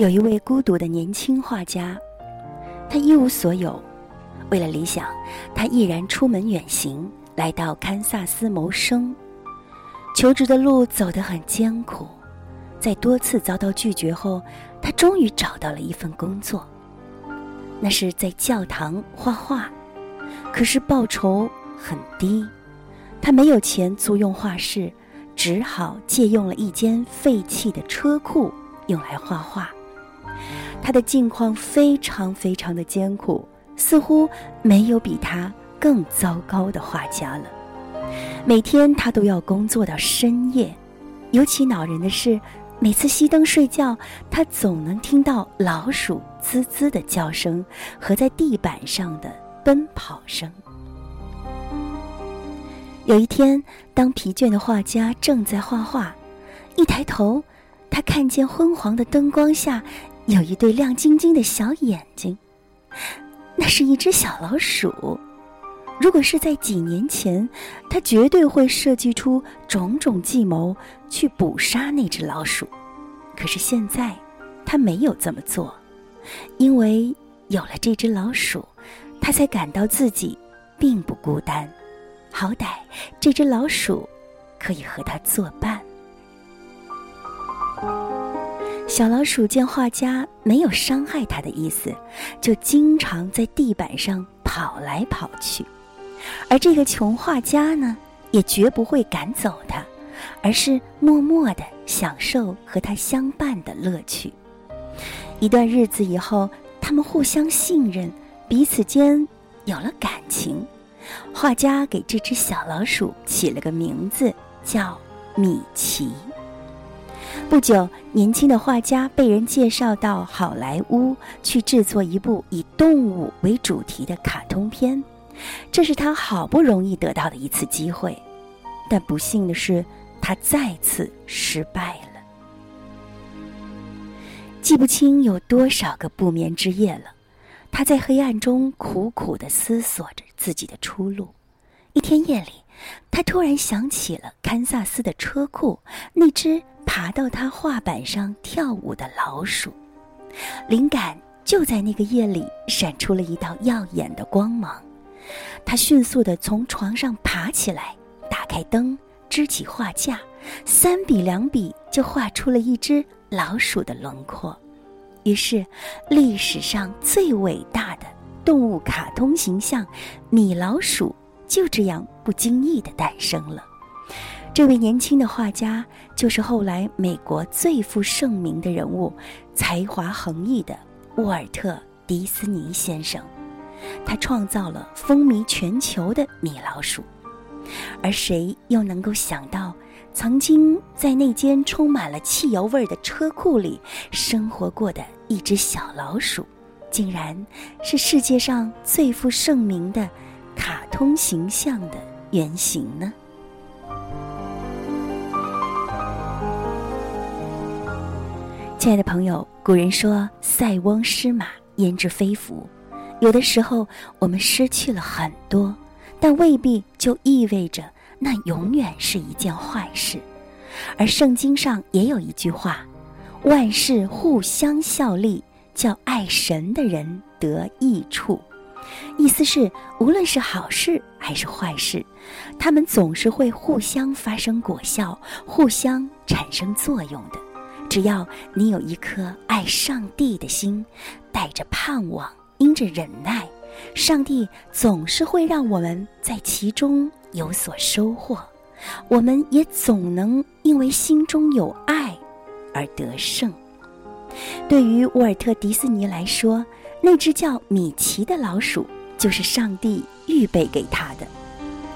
有一位孤独的年轻画家，他一无所有，为了理想，他毅然出门远行，来到堪萨斯谋生。求职的路走得很艰苦，在多次遭到拒绝后，他终于找到了一份工作，那是在教堂画画，可是报酬很低，他没有钱租用画室，只好借用了一间废弃的车库用来画画。他的境况非常非常的艰苦，似乎没有比他更糟糕的画家了。每天他都要工作到深夜，尤其恼人的是，每次熄灯睡觉，他总能听到老鼠滋滋的叫声和在地板上的奔跑声。有一天，当疲倦的画家正在画画，一抬头，他看见昏黄的灯光下有一对亮晶晶的小眼睛，那是一只小老鼠。如果是在几年前，他绝对会设计出种种计谋去捕杀那只老鼠。可是现在，他没有这么做，因为有了这只老鼠，他才感到自己并不孤单。好歹这只老鼠可以和他作伴。小老鼠见画家没有伤害它的意思，就经常在地板上跑来跑去。而这个穷画家呢，也绝不会赶走它，而是默默地享受和它相伴的乐趣。一段日子以后，他们互相信任，彼此间有了感情。画家给这只小老鼠起了个名字，叫米奇。不久，年轻的画家被人介绍到好莱坞去制作一部以动物为主题的卡通片。这是他好不容易得到的一次机会，但不幸的是，他再次失败了。记不清有多少个不眠之夜了，他在黑暗中苦苦的思索着自己的出路。一天夜里，他突然想起了堪萨斯的车库那只爬到他画板上跳舞的老鼠，灵感就在那个夜里闪出了一道耀眼的光芒。他迅速地从床上爬起来，打开灯，支起画架，三笔两笔就画出了一只老鼠的轮廓。于是，历史上最伟大的动物卡通形象——米老鼠就这样不经意地诞生了。这位年轻的画家就是后来美国最负盛名的人物、才华横溢的沃尔特·迪斯尼先生。他创造了风靡全球的米老鼠，而谁又能够想到，曾经在那间充满了汽油味的车库里生活过的一只小老鼠，竟然是世界上最负盛名的卡通形象的原型呢？亲爱的朋友，古人说“塞翁失马，焉知非福”。有的时候，我们失去了很多，但未必就意味着那永远是一件坏事。而圣经上也有一句话：“万事互相效力，叫爱神的人得益处。”意思是，无论是好事还是坏事，他们总是会互相发生果效，互相产生作用的。只要你有一颗爱上帝的心，带着盼望。因着忍耐，上帝总是会让我们在其中有所收获，我们也总能因为心中有爱而得胜。对于沃尔特·迪士尼来说，那只叫米奇的老鼠就是上帝预备给他的。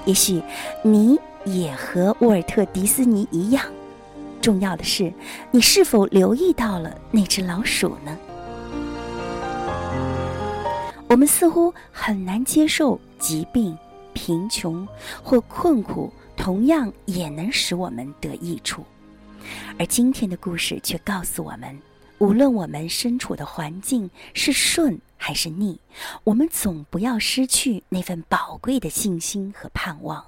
也许你也和沃尔特·迪士尼一样，重要的是你是否留意到了那只老鼠呢？我们似乎很难接受疾病、贫穷或困苦，同样也能使我们得益处。而今天的故事却告诉我们，无论我们身处的环境是顺还是逆，我们总不要失去那份宝贵的信心和盼望。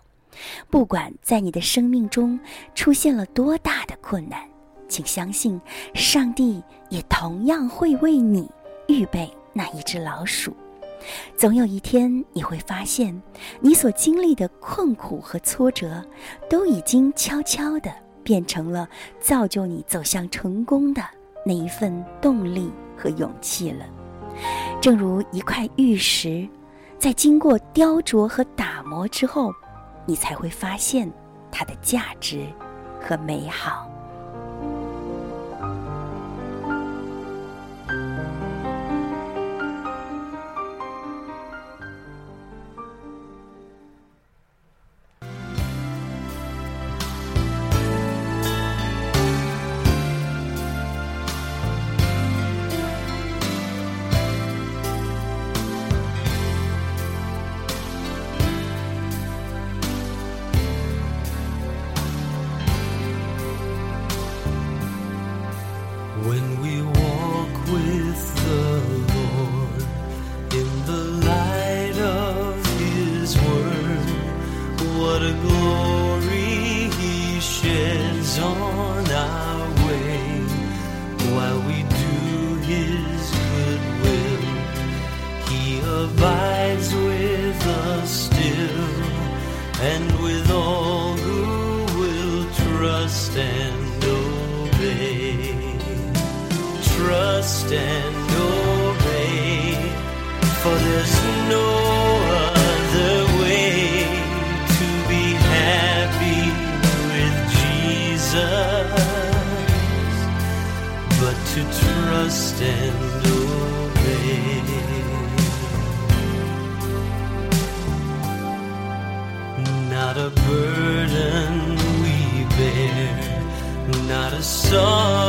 不管在你的生命中出现了多大的困难，请相信，上帝也同样会为你预备那一只老鼠。总有一天，你会发现，你所经历的困苦和挫折，都已经悄悄地变成了造就你走向成功的那一份动力和勇气了。正如一块玉石，在经过雕琢和打磨之后，你才会发现它的价值和美好。Trust and obey. For there's no other way to be happy with Jesus but to trust and obey. Not a burden we bear, not a sorrow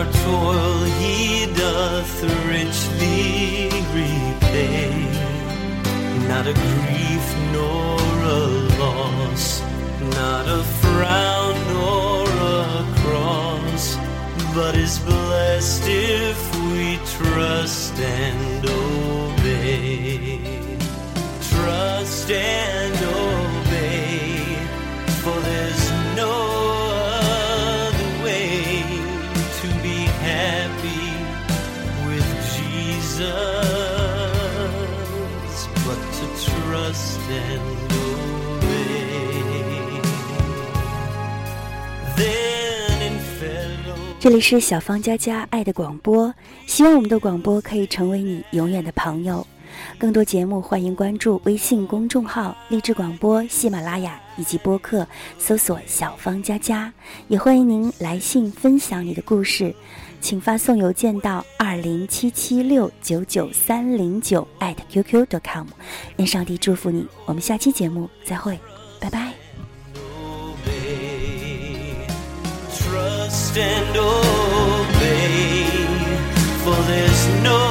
our toil he doth richly repay. Not a grief nor a 这里是小芳佳佳爱的广播，希望我们的广播可以成为你永远的朋友。更多节目，欢迎关注微信公众号“励志广播”、喜马拉雅以及播客，搜索“小芳佳佳”。也欢迎您来信分享你的故事。请发送邮件到二零七七六九九三零九艾特 @QQ.com，愿上帝祝福你。我们下期节目再会，拜拜。trust and obey, for there's no